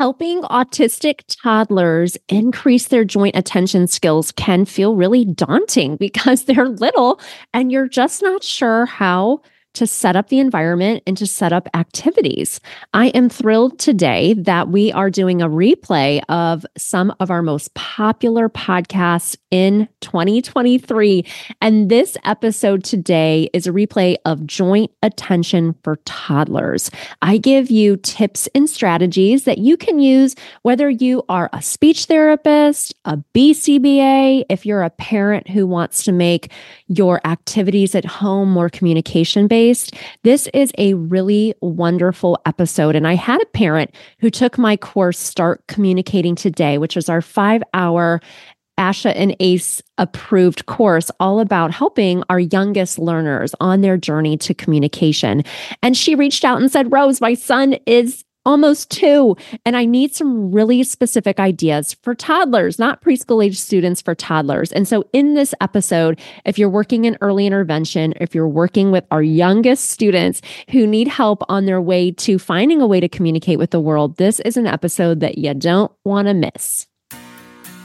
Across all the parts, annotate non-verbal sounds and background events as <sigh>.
Helping autistic toddlers increase their joint attention skills can feel really daunting <laughs> because they're little and you're just not sure how to set up the environment and to set up activities. I am thrilled today that we are doing a replay of some of our most popular podcasts in 2023. And this episode today is a replay of joint attention for toddlers. I give you tips and strategies that you can use whether you are a speech therapist, a BCBA, if you're a parent who wants to make your activities at home more communication based based. This is a really wonderful episode. And I had a parent who took my course, Start Communicating Today, which is our five hour ASHA and ACE approved course all about helping our youngest learners on their journey to communication. And she reached out and said, Rose, my son is almost two. And I need some really specific ideas for toddlers, not preschool age students, for toddlers. And so, in this episode, if you're working in early intervention, if you're working with our youngest students who need help on their way to finding a way to communicate with the world, this is an episode that you don't want to miss.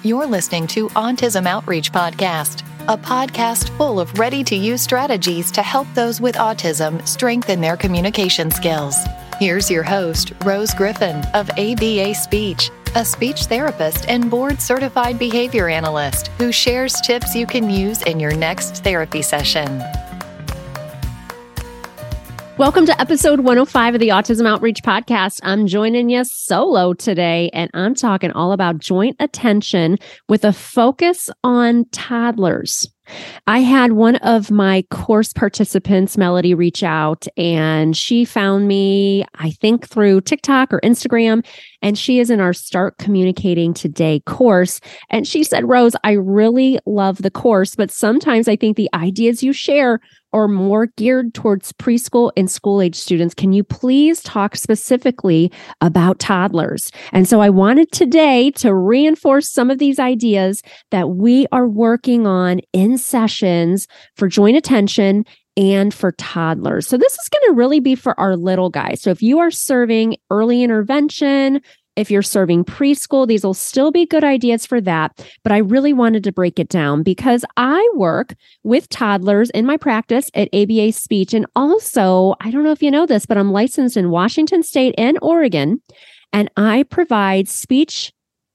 You're listening to Autism Outreach Podcast, a podcast full of ready to use strategies to help those with autism strengthen their communication skills. Here's your host, Rose Griffin of ABA Speech, a speech therapist and board certified behavior analyst who shares tips you can use in your next therapy session. Welcome to episode 105 of the Autism Outreach Podcast. I'm joining you solo today, and I'm talking all about joint attention with a focus on toddlers. I had one of my course participants, Melody, reach out and she found me, I think through TikTok or Instagram. And she is in our Start Communicating Today course. And she said, Rose, I really love the course, but sometimes I think the ideas you share are more geared towards preschool and school age students. Can you please talk specifically about toddlers? And so I wanted today to reinforce some of these ideas that we are working on in sessions for joint attention and for toddlers. So, this is going to really be for our little guys. So, if you are serving early intervention, if you're serving preschool, these will still be good ideas for that. But I really wanted to break it down because I work with toddlers in my practice at ABA Speech. And also, I don't know if you know this, but I'm licensed in Washington State and Oregon, and I provide speech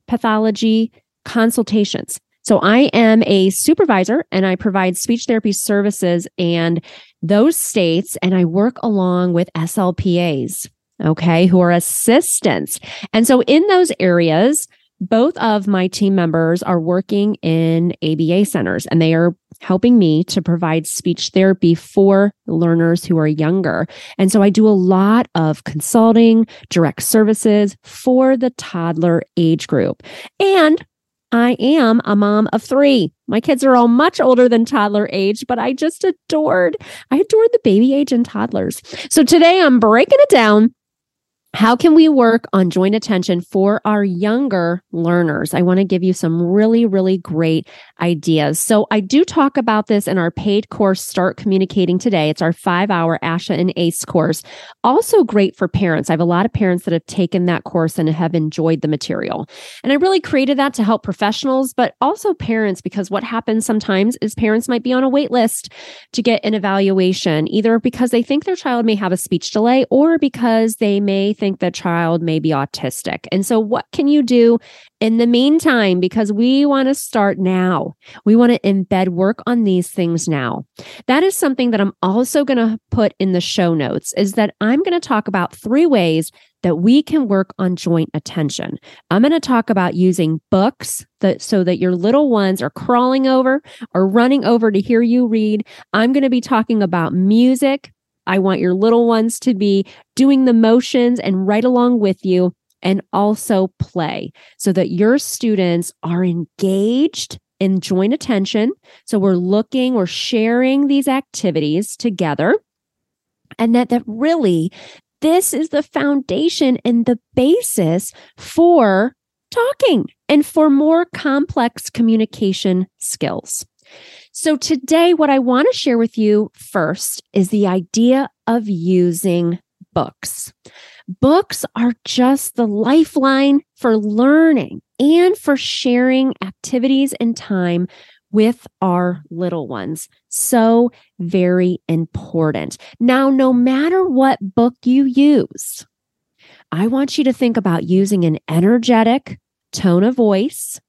pathology consultations. So I am a supervisor and I provide speech therapy services and those states, and I work along with SLPAs, okay, who are assistants. And so in those areas, both of my team members are working in ABA centers and they are helping me to provide speech therapy for learners who are younger. And so I do a lot of consulting, direct services for the toddler age group. And I am a mom of three. My kids are all much older than toddler age, but I just adored, I adored the baby age and toddlers. So today I'm breaking it down how can we work on joint attention for our younger learners? I want to give you some really, really great ideas. So I do talk about this in our paid course, Start Communicating Today. It's our five hour ASHA and ACE course. Also great for parents. I have a lot of parents that have taken that course and have enjoyed the material. And I really created that to help professionals, but also parents, because what happens sometimes is parents might be on a wait list to get an evaluation, either because they think their child may have a speech delay or because they may think the child may be autistic. And so, what can you do in the meantime? Because we want to start now. We want to embed work on these things now. That is something that I'm also going to put in the show notes is that I'm going to talk about three ways that we can work on joint attention. I'm going to talk about using books that so that your little ones are crawling over or running over to hear you read. I'm going to be talking about music I want your little ones to be doing the motions and right along with you and also play so that your students are engaged in joint attention. So we're looking, we're sharing these activities together. And that, that really, this is the foundation and the basis for talking and for more complex communication skills. So, today, what I want to share with you first is the idea of using books. Books are just the lifeline for learning and for sharing activities and time with our little ones. So very important. Now, no matter what book you use, I want you to think about using an energetic tone of voice,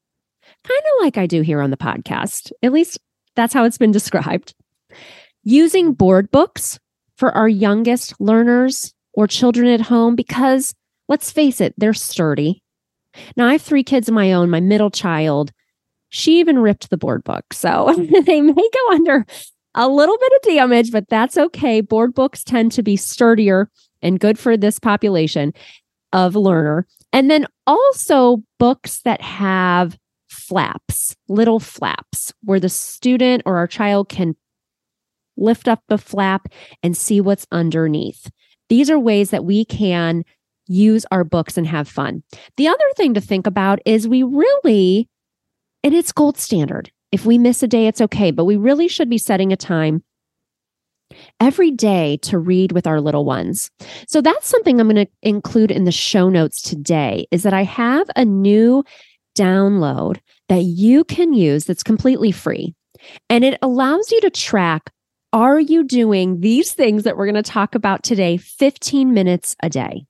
kind of like I do here on the podcast. At least that's how it's been described. Using board books for our youngest learners or children at home because let's face it, they're sturdy. Now, I have three kids of my own. My middle child, she even ripped the board book. So <laughs> they may go under a little bit of damage, but that's okay. Board books tend to be sturdier and good for this population of learner. And then also books that have flaps, little flaps, where the student or our child can lift up the flap and see what's underneath. These are ways that we can use our books and have fun. The other thing to think about is we really, and it's gold standard. If we miss a day, it's okay, but we really should be setting a time every day to read with our little ones. So that's something I'm going to include in the show notes today is that I have a new download that you can use that's completely free. And it allows you to track are you doing these things that we're going to talk about today 15 minutes a day?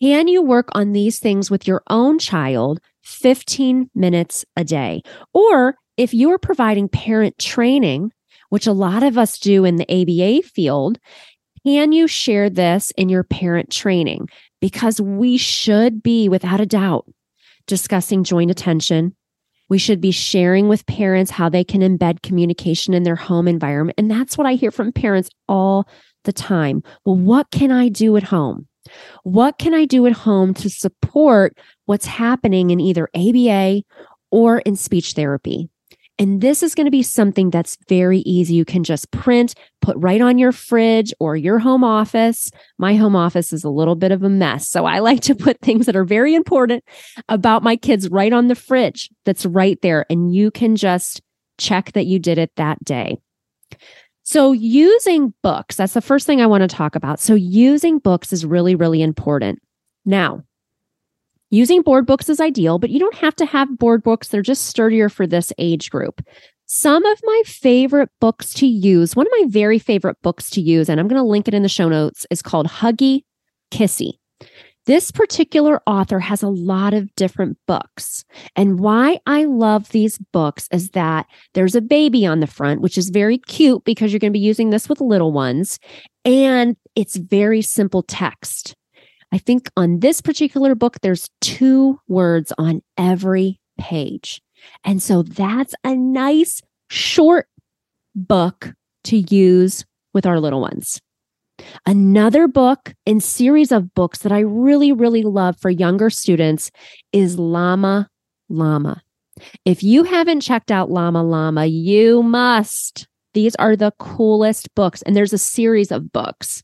Can you work on these things with your own child 15 minutes a day? Or if you're providing parent training, which a lot of us do in the ABA field, can you share this in your parent training? Because we should be, without a doubt, discussing joint attention. We should be sharing with parents how they can embed communication in their home environment. And that's what I hear from parents all the time. Well, what can I do at home? What can I do at home to support what's happening in either ABA or in speech therapy? And this is going to be something that's very easy. You can just print, put right on your fridge or your home office. My home office is a little bit of a mess. So I <laughs> like to put things that are very important about my kids right on the fridge that's right there. And you can just check that you did it that day. So, using books, that's the first thing I want to talk about. So, using books is really, really important. Now, Using board books is ideal, but you don't have to have board books. They're just sturdier for this age group. Some of my favorite books to use, one of my very favorite books to use, and I'm going to link it in the show notes, is called Huggy Kissy. This particular author has a lot of different books. And why I love these books is that there's a baby on the front, which is very cute because you're going to be using this with little ones. And it's very simple text. I think on this particular book, there's two words on every page. And so that's a nice short book to use with our little ones. Another book and series of books that I really, really love for younger students is Llama Llama. If you haven't checked out Llama Llama, you must. These are the coolest books, and there's a series of books.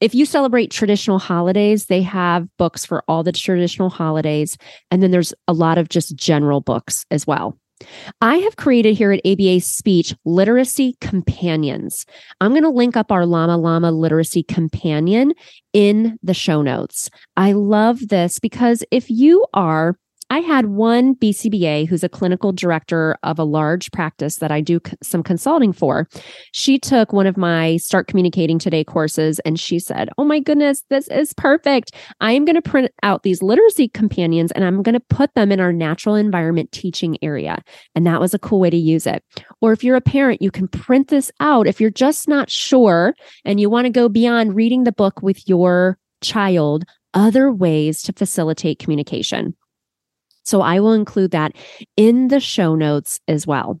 If you celebrate traditional holidays, they have books for all the traditional holidays. And then there's a lot of just general books as well. I have created here at ABA Speech literacy companions. I'm going to link up our Llama Llama literacy companion in the show notes. I love this because if you are I had one BCBA who's a clinical director of a large practice that I do some consulting for. She took one of my Start Communicating Today courses and she said, Oh my goodness, this is perfect. I am going to print out these literacy companions and I'm going to put them in our natural environment teaching area. And that was a cool way to use it. Or if you're a parent, you can print this out. If you're just not sure and you want to go beyond reading the book with your child, other ways to facilitate communication. So I will include that in the show notes as well.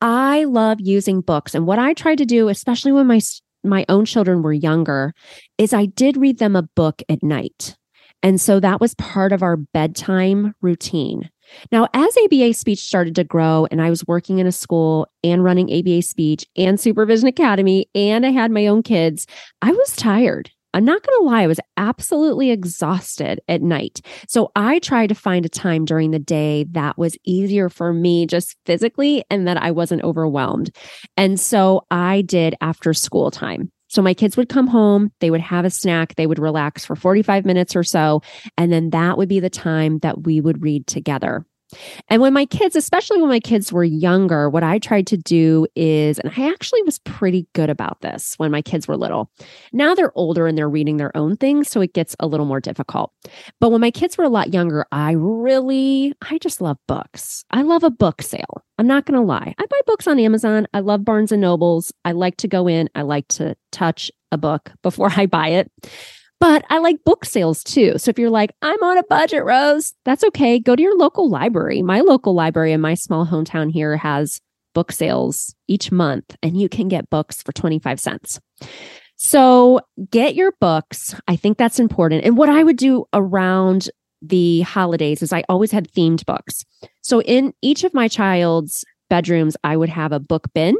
I love using books. And what I tried to do, especially when my my own children were younger, is I did read them a book at night. And so that was part of our bedtime routine. Now, as ABA speech started to grow and I was working in a school and running ABA speech and supervision academy and I had my own kids, I was tired. I'm not going to lie, I was absolutely exhausted at night. So I tried to find a time during the day that was easier for me just physically and that I wasn't overwhelmed. And so I did after school time. So my kids would come home, they would have a snack, they would relax for 45 minutes or so. And then that would be the time that we would read together. And when my kids, especially when my kids were younger, what I tried to do is, and I actually was pretty good about this when my kids were little. Now they're older and they're reading their own things, so it gets a little more difficult. But when my kids were a lot younger, I really, I just love books. I love a book sale. I'm not going to lie. I buy books on Amazon. I love Barnes and Nobles. I like to go in, I like to touch a book before <laughs> I buy it. But I like book sales too. So if you're like, I'm on a budget, Rose, that's okay. Go to your local library. My local library in my small hometown here has book sales each month, and you can get books for 25 cents. So get your books. I think that's important. And what I would do around the holidays is I always had themed books. So in each of my child's bedrooms, I would have a book bin.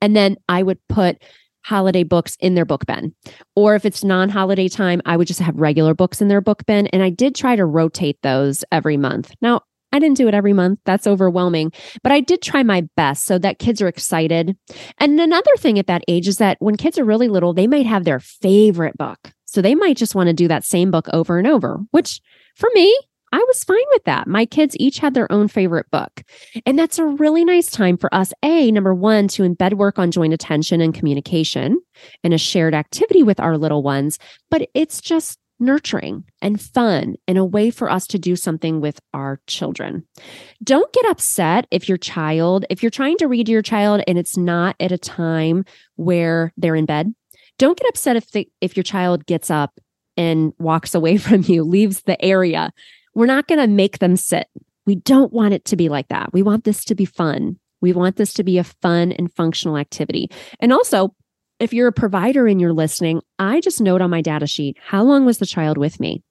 And then I would put holiday books in their book bin. Or if it's non holiday time, I would just have regular books in their book bin. And I did try to rotate those every month. Now, I didn't do it every month. That's overwhelming. But I did try my best so that kids are excited. And another thing at that age is that when kids are really little, they might have their favorite book. So they might just want to do that same book over and over, which for me, I was fine with that. My kids each had their own favorite book. And that's a really nice time for us, A, number one, to embed work on joint attention and communication and a shared activity with our little ones. But it's just nurturing and fun and a way for us to do something with our children. Don't get upset if your child, if you're trying to read to your child and it's not at a time where they're in bed. Don't get upset if the, if your child gets up and walks away <laughs> from you, leaves the area we're not going to make them sit. We don't want it to be like that. We want this to be fun. We want this to be a fun and functional activity. And also, if you're a provider and you're listening, I just note on my data sheet how long was the child with me?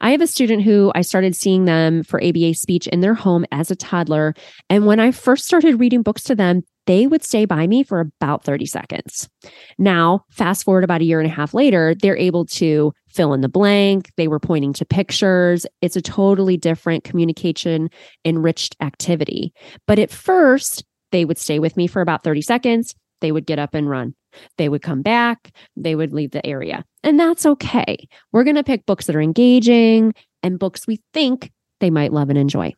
I have a student who I started seeing them for ABA speech in their home as a toddler. And when I first started reading books to them, they would stay by me for about 30 seconds. Now, fast forward about a year and a half later, they're able to fill in the blank. They were pointing to pictures. It's a totally different communication enriched activity. But at first, they would stay with me for about 30 seconds. They would get up and run. They would come back. They would leave the area. And that's okay. We're going to pick books that are engaging and books we think they might love and enjoy.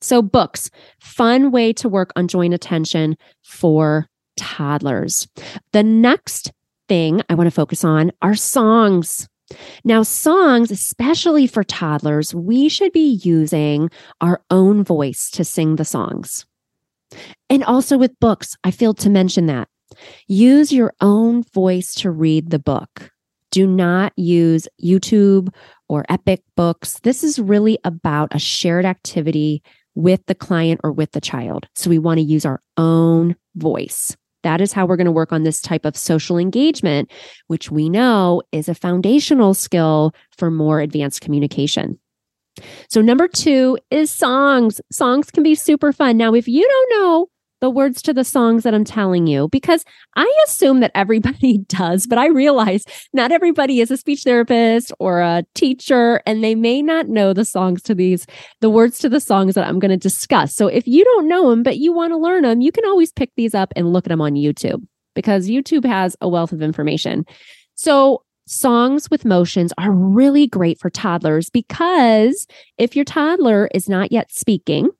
So, books, fun way to work on joint attention for toddlers. The next thing I want to focus on are songs. Now, songs, especially for toddlers, we should be using our own voice to sing the songs. And also with books, I failed to mention that. Use your own voice to read the book. Do not use YouTube or Epic Books. This is really about a shared activity with the client or with the child. So we want to use our own voice. That is how we're going to work on this type of social engagement, which we know is a foundational skill for more advanced communication. So, number two is songs. Songs can be super fun. Now, if you don't know the words to the songs that I'm telling you because I assume that everybody <laughs> does, but I realize not everybody is a speech therapist or a teacher, and they may not know the songs to these, the words to the songs that I'm going to discuss. So if you don't know them, but you want to learn them, you can always pick these up and look at them on YouTube because YouTube has a wealth of information. So songs with motions are really great for toddlers because if your toddler is not yet speaking,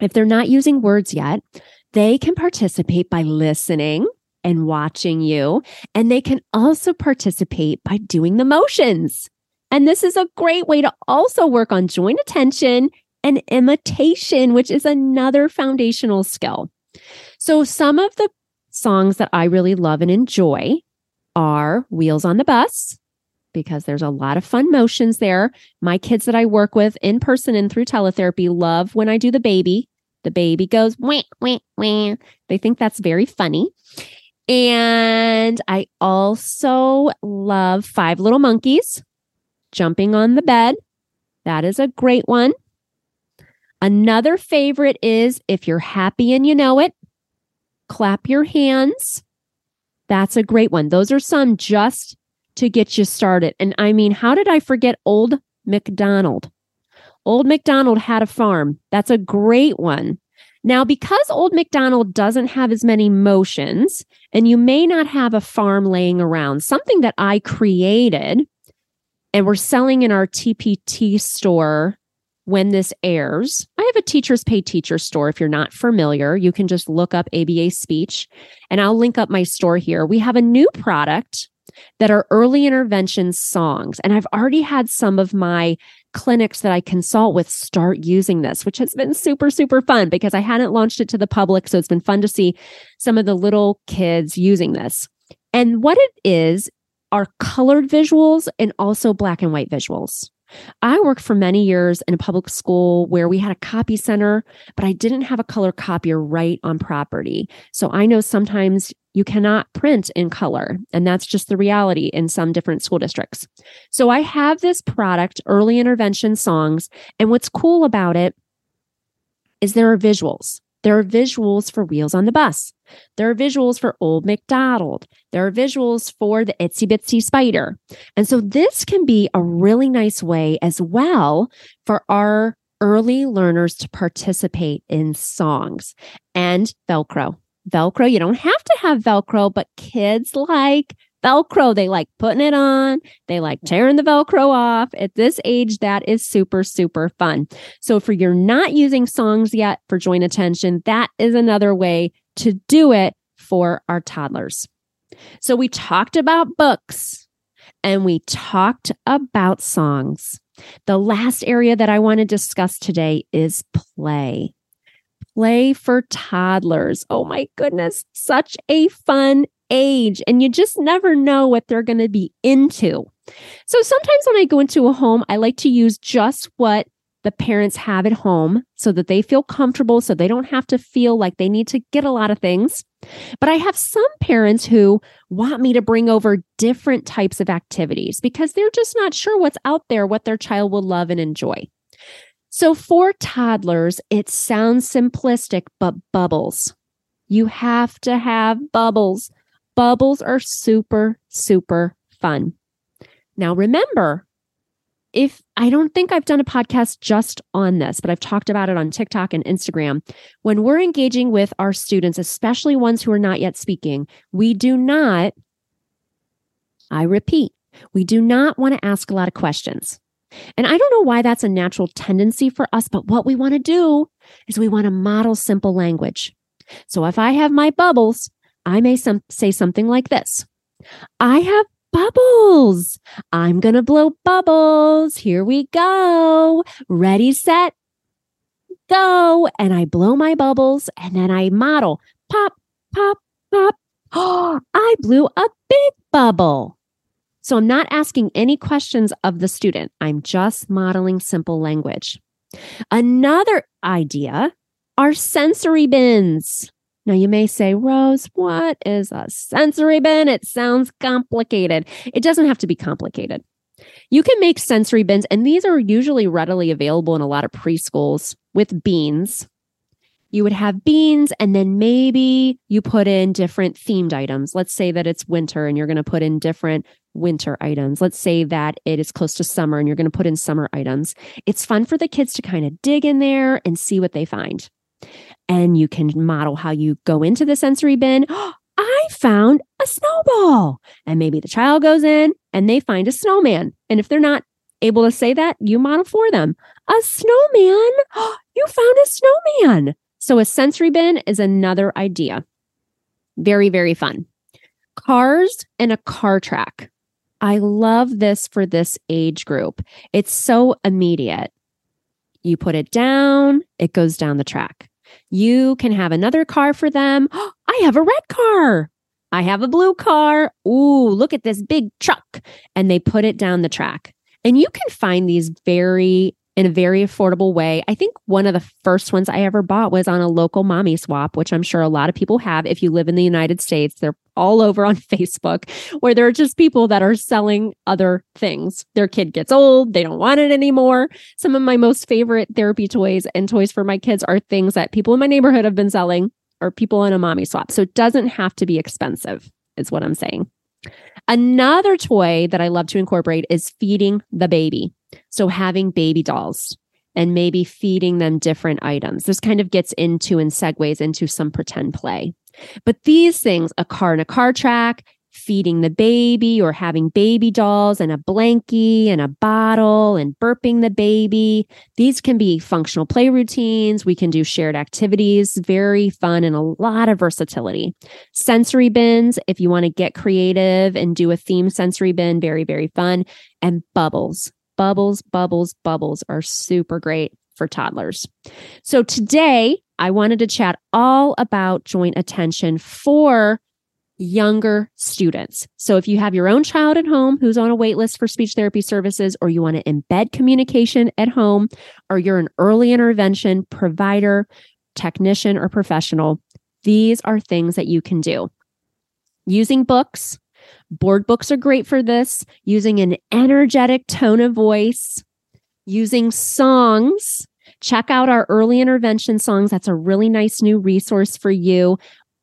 if they're not using words yet, they can participate by listening and watching you. And they can also participate by doing the motions. And this is a great way to also work on joint attention and imitation, which is another foundational skill. So, some of the songs that I really love and enjoy are Wheels on the Bus, because there's a lot of fun motions there. My kids that I work with in person and through teletherapy love when I do the baby. The baby goes, wah, wah, wah. They think that's very funny. And I also love Five Little Monkeys jumping on the bed. That is a great one. Another favorite is If You're Happy and You Know It, clap your hands. That's a great one. Those are some just to get you started. And I mean, how did I forget Old MacDonald? Old MacDonald had a farm. That's a great one. Now, because Old MacDonald doesn't have as many motions, and you may not have a farm laying around, something that I created and we're selling in our TPT store when this airs. I have a teachers pay teacher store. If you're not familiar, you can just look up ABA speech and I'll link up my store here. We have a new product that are early intervention songs. And I've already had some of my clinics that I consult with start using this, which has been super, super fun because I hadn't launched it to the public. So it's been fun to see some of the little kids using this. And what it is are colored visuals and also black and white visuals. I worked for many years in a public school where we had a copy center, but I didn't have a color copier right on property. So I know sometimes you cannot print in color, and that's just the reality in some different school districts. So I have this product, Early Intervention Songs, and what's cool about it is there are visuals. There are visuals for Wheels on the Bus. There are visuals for Old MacDonald. There are visuals for the Itsy Bitsy Spider. And so this can be a really nice way as well for our early learners to participate in songs and Velcro. Velcro, you don't have to have Velcro, but kids like Velcro. They like putting it on. They like tearing the Velcro off. At this age, that is super, super fun. So if you're not using songs yet for joint attention, that is another way to do it for our toddlers. So we talked about books and we talked about songs. The last area that I want to discuss today is play. Play for toddlers. Oh my goodness, such a fun age and you just never know what they're going to be into. So sometimes when I go into a home, I like to use just what the parents have at home so that they feel comfortable, so they don't have to feel like they need to get a lot of things. But I have some parents who want me to bring over different types of activities because they're just not sure what's out there, what their child will love and enjoy. So for toddlers, it sounds simplistic, but bubbles. You have to have bubbles. Bubbles are super, super fun. Now, remember, if I don't think I've done a podcast just on this, but I've talked about it on TikTok and Instagram. When we're engaging with our students, especially ones who are not yet speaking, we do not, I repeat, we do not want to ask a lot of questions. And I don't know why that's a natural tendency for us, but what we want to do is we want to model simple language. So if I have my bubbles, I may some, say something like this I have bubbles. I'm going to blow bubbles. Here we go. Ready, set, go. And I blow my bubbles and then I model pop, pop, pop. Oh, <gasps> I blew a big bubble. So I'm not asking any questions of the student. I'm just modeling simple language. Another idea are sensory bins. Now, you may say, Rose, what is a sensory bin? It sounds complicated. It doesn't have to be complicated. You can make sensory bins, and these are usually readily available in a lot of preschools with beans. You would have beans, and then maybe you put in different themed items. Let's say that it's winter and you're going to put in different winter items. Let's say that it is close to summer and you're going to put in summer items. It's fun for the kids to kind of dig in there and see what they find and you can model how you go into the sensory bin. <gasps> I found a snowball. And maybe the child goes in and they find a snowman. And if they're not able to say that, you model for them. A snowman? <gasps> You found a snowman. So a sensory bin is another idea. Very, very fun. Cars and a car track. I love this for this age group. It's so immediate. You put it down, it goes down the track. You can have another car for them. <gasps> I have a red car. I have a blue car. Ooh, look at this big truck. And they put it down the track. And you can find these very in a very affordable way. I think one of the first ones I ever bought was on a local mommy swap, which I'm sure a lot of people have if you live in the United States. They're all over on <laughs> Facebook where there are just people that are selling other things. Their kid gets old, they don't want it anymore. Some of my most favorite therapy toys and toys for my kids are things that people in my neighborhood have been selling or people in a mommy swap. So it doesn't have to be expensive, is what I'm saying. Another toy that I love to incorporate is feeding the baby. So having baby dolls. and maybe feeding them different items. This kind of gets into and segues into some pretend play. But these things, a car and a car track, feeding the baby or having baby dolls and a blankie and a bottle and burping the baby. These can be functional play routines. We can do shared activities, very fun and a lot of versatility. Sensory bins, if you want to get creative and do a theme sensory bin, very, very fun. And bubbles, bubbles, bubbles, bubbles are super great for toddlers. So today I wanted to chat all about joint attention for younger students. So if you have your own child at home who's on a wait list for speech therapy services, or you want to embed communication at home, or you're an early intervention provider, technician, or professional, these are things that you can do. Using books, board books are great for this, using an energetic tone of voice, using songs. Check out our early intervention songs. That's a really nice new resource for you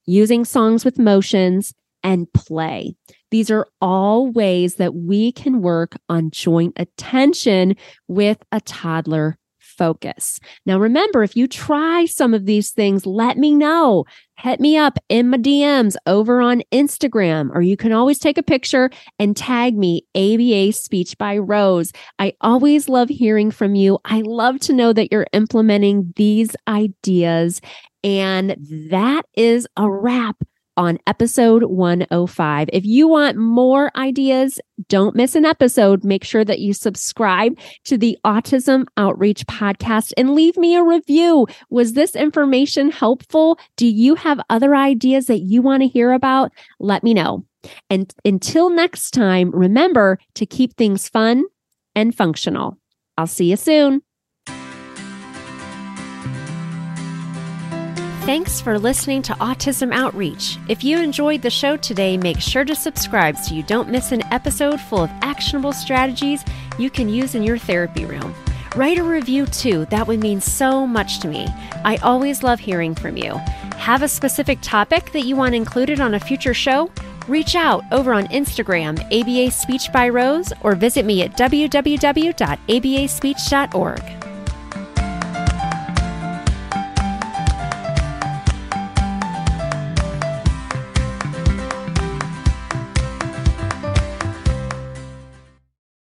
using songs with motions, and play. These are all ways that we can work on joint attention with a toddler focus. Now, remember, if you try some of these things, let me know. Hit me up in my DMs over on Instagram, or you can always take a picture and tag me, ABA Speech by Rose. I always love hearing from you. I love to know that you're implementing these ideas and that is a wrap on episode 105. If you want more ideas, don't miss an episode. Make sure that you subscribe to the Autism Outreach podcast and leave me a review. Was this information helpful? Do you have other ideas that you want to hear about? Let me know. And until next time, remember to keep things fun and functional. I'll see you soon. Thanks for listening to Autism Outreach. If you enjoyed the show today, make sure to subscribe so you don't miss an episode full of actionable strategies you can use in your therapy room. Write a review too, that would mean so much to me. I always love hearing from you. Have a specific topic that you want included on a future show? Reach out over on Instagram, ABA Speech by Rose, or visit me at www.abaspeech.org.